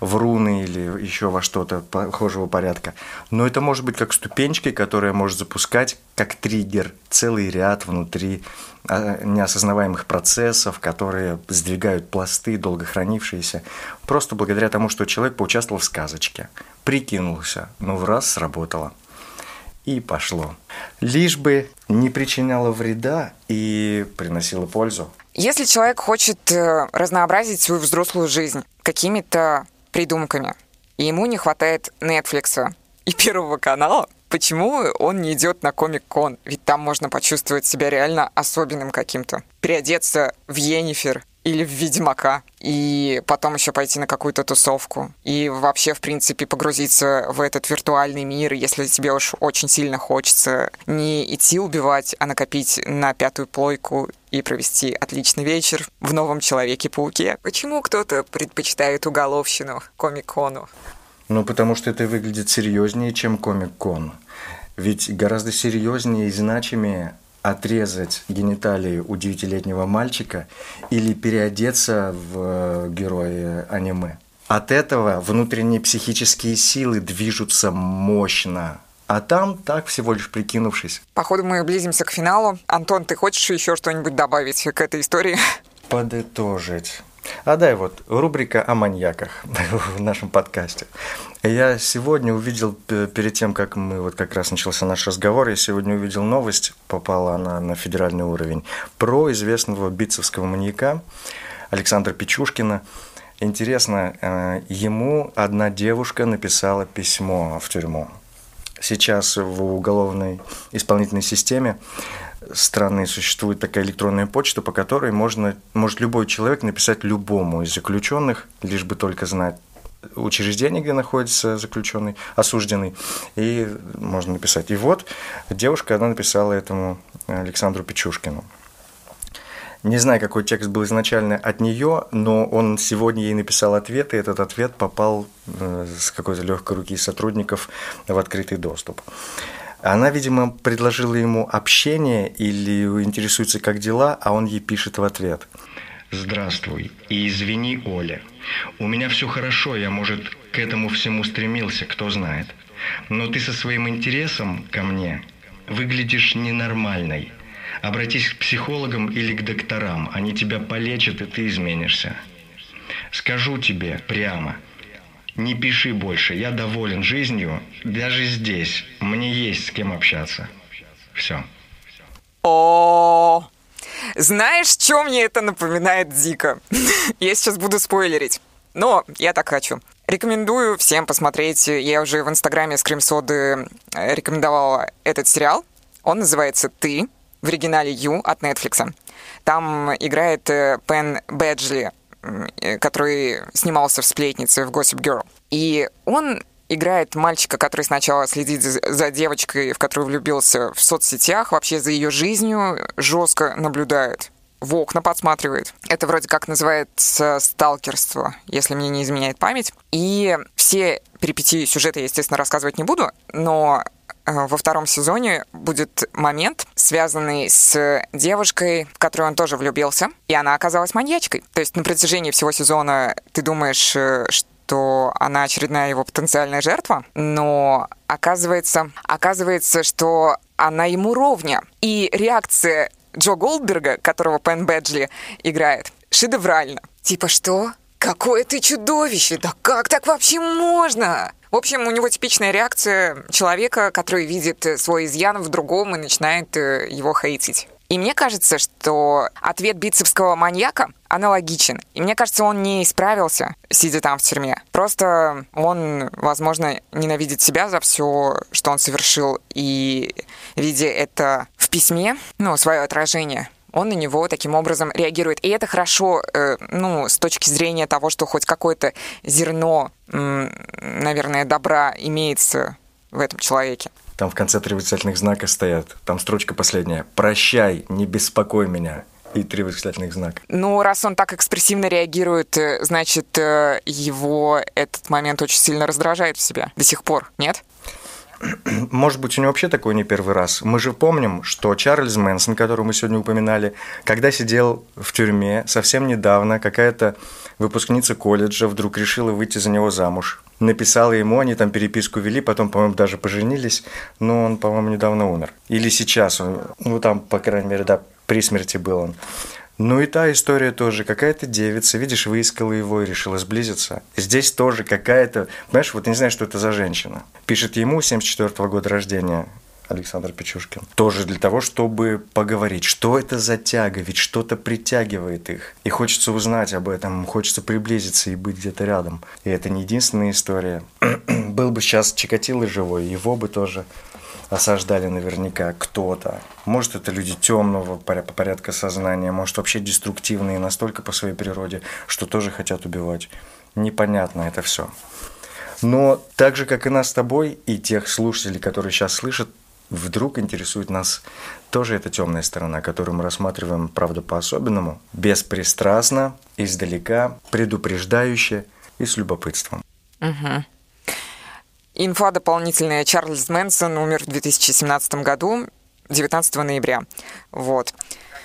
в руны или еще во что-то похожего порядка. Но это может быть как ступенчкой, которая может запускать как триггер целый ряд внутри а, неосознаваемых процессов, которые сдвигают пласты, долго хранившиеся, просто благодаря тому, что человек поучаствовал в сказочке, прикинулся, но в раз сработало и пошло. Лишь бы не причиняло вреда и приносило пользу. Если человек хочет э, разнообразить свою взрослую жизнь какими-то придумками, и ему не хватает Netflix и Первого канала, почему он не идет на Комик-кон? Ведь там можно почувствовать себя реально особенным каким-то. Переодеться в Енифер или в Ведьмака, и потом еще пойти на какую-то тусовку, и вообще, в принципе, погрузиться в этот виртуальный мир, если тебе уж очень сильно хочется не идти убивать, а накопить на пятую плойку и провести отличный вечер в новом Человеке-пауке. Почему кто-то предпочитает уголовщину комик-кону? Ну, потому что это выглядит серьезнее, чем комик-кон. Ведь гораздо серьезнее и значимее отрезать гениталии у девятилетнего мальчика или переодеться в э, героя аниме. От этого внутренние психические силы движутся мощно. А там так всего лишь прикинувшись. Походу мы близимся к финалу. Антон, ты хочешь еще что-нибудь добавить к этой истории? Подытожить. А дай вот рубрика о маньяках (laughs) в нашем подкасте. Я сегодня увидел, перед тем, как мы вот как раз начался наш разговор, я сегодня увидел новость, попала она на федеральный уровень, про известного битцевского маньяка Александра Печушкина. Интересно, э, ему одна девушка написала письмо в тюрьму. Сейчас в уголовной исполнительной системе страны существует такая электронная почта, по которой можно, может любой человек написать любому из заключенных, лишь бы только знать учреждение, где находится заключенный, осужденный, и можно написать. И вот девушка, она написала этому Александру Печушкину. Не знаю, какой текст был изначально от нее, но он сегодня ей написал ответ, и этот ответ попал э, с какой-то легкой руки сотрудников в открытый доступ. Она, видимо, предложила ему общение или интересуется, как дела, а он ей пишет в ответ. «Здравствуй, и извини, Оля. У меня все хорошо, я, может, к этому всему стремился, кто знает. Но ты со своим интересом ко мне выглядишь ненормальной. Обратись к психологам или к докторам, они тебя полечат, и ты изменишься. Скажу тебе прямо, не пиши больше, я доволен жизнью, даже здесь, мне есть с кем общаться. Все. О, знаешь, что мне это напоминает дико? (laughs) Я сейчас буду спойлерить, но я так хочу. Рекомендую всем посмотреть. Я уже в инстаграме Скримсоды рекомендовала этот сериал. Он называется «Ты», в оригинале «Ю» от Netflix. Там играет э, Пен Бэджли, э, который снимался в «Сплетнице» в Gossip Girl. И он играет мальчика, который сначала следит за девочкой, в которую влюбился в соцсетях, вообще за ее жизнью, жестко наблюдает в окна подсматривает. Это вроде как называется сталкерство, если мне не изменяет память. И все перипетии сюжета я, естественно, рассказывать не буду, но э, во втором сезоне будет момент, связанный с девушкой, в которую он тоже влюбился, и она оказалась маньячкой. То есть на протяжении всего сезона ты думаешь, э, что она очередная его потенциальная жертва, но оказывается, оказывается, что она ему ровня. И реакция Джо Голдберга, которого Пен Бэджли играет, шедеврально. Типа что? Какое ты чудовище! Да как так вообще можно? В общем, у него типичная реакция человека, который видит свой изъян в другом и начинает э, его хейтить. И мне кажется, что ответ бицепского маньяка аналогичен. И мне кажется, он не исправился, сидя там в тюрьме. Просто он, возможно, ненавидит себя за все, что он совершил, и видя это в письме, ну, свое отражение, он на него таким образом реагирует. И это хорошо, э, ну, с точки зрения того, что хоть какое-то зерно, наверное, добра имеется в этом человеке. Там в конце три восклицательных знака стоят. Там строчка последняя. «Прощай, не беспокой меня» и три восклицательных знака. Ну, раз он так экспрессивно реагирует, э, значит, э, его этот момент очень сильно раздражает в себя до сих пор, нет? (clears throat) Может быть, у него вообще такой не первый раз. Мы же помним, что Чарльз Мэнсон, которого мы сегодня упоминали, когда сидел в тюрьме совсем недавно, какая-то выпускница колледжа вдруг решила выйти за него замуж. Написала ему, они там переписку вели, потом, по-моему, даже поженились, но он, по-моему, недавно умер. Или сейчас он, ну там, по крайней мере, да, при смерти был он. Ну и та история тоже. Какая-то девица, видишь, выискала его и решила сблизиться. Здесь тоже какая-то... Понимаешь, вот не знаю, что это за женщина. Пишет ему 74 -го года рождения. Александр Печушкин. Тоже для того, чтобы поговорить, что это за тяга, ведь что-то притягивает их. И хочется узнать об этом, хочется приблизиться и быть где-то рядом. И это не единственная история. (clears throat) Был бы сейчас Чикатило живой, его бы тоже осаждали наверняка кто-то. Может, это люди темного порядка сознания, может, вообще деструктивные настолько по своей природе, что тоже хотят убивать. Непонятно это все. Но так же, как и нас с тобой, и тех слушателей, которые сейчас слышат, вдруг интересует нас тоже эта темная сторона, которую мы рассматриваем, правда, по-особенному, беспристрастно, издалека, предупреждающе и с любопытством. Угу. Инфа дополнительная. Чарльз Мэнсон умер в 2017 году, 19 ноября. Вот.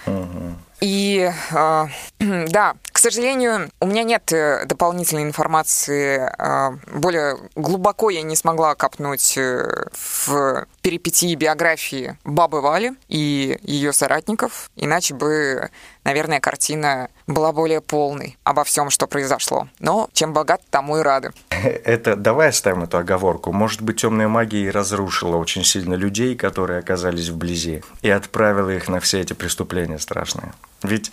Угу. И э, (clears throat) да, сожалению, у меня нет э, дополнительной информации. Э, более глубоко я не смогла копнуть э, в перипетии биографии Бабы Вали и ее соратников, иначе бы, наверное, картина была более полной обо всем, что произошло. Но чем богат, тому и рады. (laughs) Это давай оставим эту оговорку. Может быть, темная магия и разрушила очень сильно людей, которые оказались вблизи, и отправила их на все эти преступления страшные. Ведь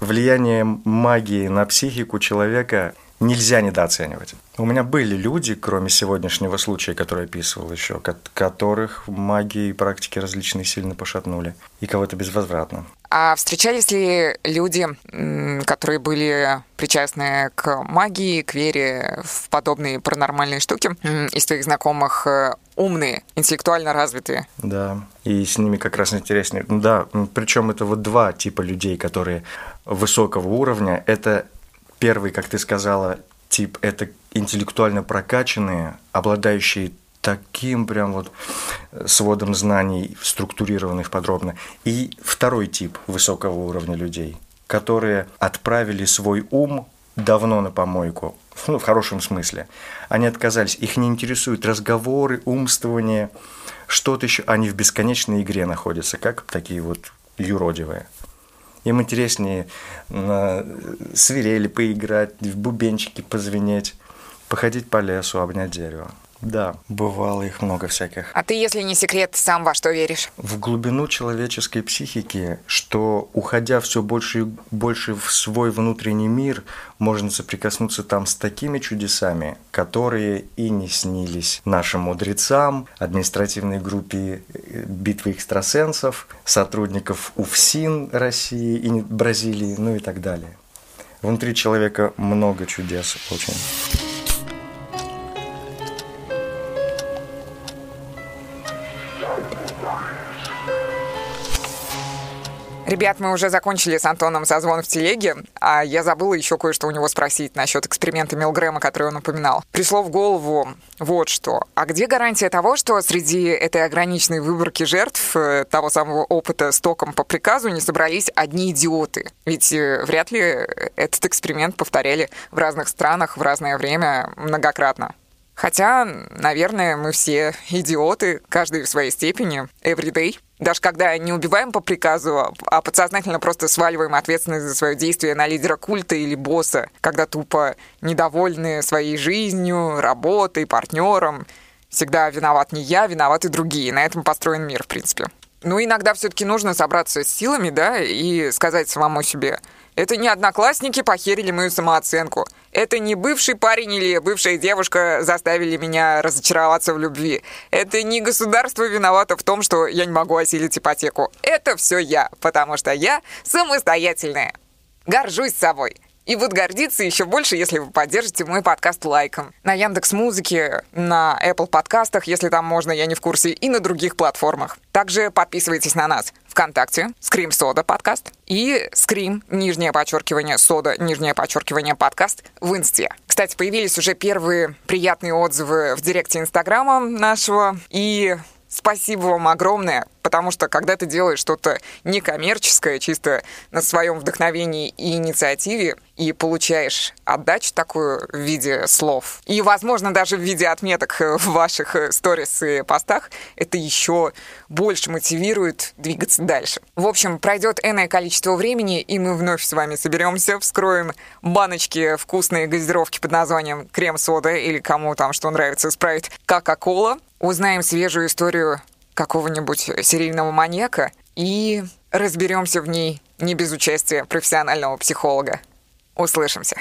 влияние магии на психику человека нельзя недооценивать. У меня были люди, кроме сегодняшнего случая, который описывал еще, которых магии и практики различные сильно пошатнули, и кого-то безвозвратно. А встречались ли люди, которые были причастны к магии, к вере в подобные паранормальные штуки из твоих знакомых? Э, умные, интеллектуально развитые. Да, и с ними как раз интереснее. Ну да, причем это вот два типа людей, которые высокого уровня. Это первый, как ты сказала, тип – это интеллектуально прокачанные, обладающие таким прям вот сводом знаний, структурированных подробно. И второй тип высокого уровня людей, которые отправили свой ум давно на помойку, ну, в хорошем смысле. Они отказались, их не интересуют разговоры, умствование, что-то еще. Они в бесконечной игре находятся, как такие вот юродивые. Им интереснее на свирели поиграть, в бубенчики позвенеть, походить по лесу, обнять дерево. Да, бывало их много всяких. А ты, если не секрет, сам во что веришь? В глубину человеческой психики, что уходя все больше и больше в свой внутренний мир, можно соприкоснуться там с такими чудесами, которые и не снились нашим мудрецам, административной группе э, битвы экстрасенсов, сотрудников УФСИН России и Бразилии, ну и так далее. Внутри человека много чудес очень. Ребят, мы уже закончили с Антоном созвон в телеге, а я забыла еще кое-что у него спросить насчет эксперимента Милгрэма, который он упоминал. Пришло в голову вот что. А где гарантия того, что среди этой ограниченной выборки жертв э, того самого опыта с током по приказу не собрались одни идиоты? Ведь э, вряд ли этот эксперимент повторяли в разных странах в разное время многократно. Хотя, наверное, мы все идиоты, каждый в своей степени, everyday. Даже когда не убиваем по приказу, а подсознательно просто сваливаем ответственность за свое действие на лидера культа или босса, когда тупо недовольны своей жизнью, работой, партнером. Всегда виноват не я, виноваты другие. На этом построен мир, в принципе. Ну, иногда все-таки нужно собраться с силами, да, и сказать самому себе, это не одноклассники похерили мою самооценку. Это не бывший парень или бывшая девушка заставили меня разочароваться в любви. Это не государство виновато в том, что я не могу осилить ипотеку. Это все я, потому что я самостоятельная. Горжусь собой. И буду гордиться еще больше, если вы поддержите мой подкаст лайком. На Яндекс Музыке, на Apple подкастах, если там можно, я не в курсе, и на других платформах. Также подписывайтесь на нас ВКонтакте, Скрим Сода подкаст и Скрим, нижнее подчеркивание, Сода, нижнее подчеркивание подкаст в Инсте. Кстати, появились уже первые приятные отзывы в директе Инстаграма нашего, и спасибо вам огромное потому что когда ты делаешь что-то некоммерческое, чисто на своем вдохновении и инициативе, и получаешь отдачу такую в виде слов, и, возможно, даже в виде отметок (laughs) в ваших сторис и постах, это еще больше мотивирует двигаться дальше. В общем, пройдет энное количество времени, и мы вновь с вами соберемся, вскроем баночки вкусной газировки под названием крем-сода или кому там что нравится, спрайт Кока-Кола, узнаем свежую историю какого-нибудь серийного маньяка и разберемся в ней не без участия профессионального психолога. Услышимся.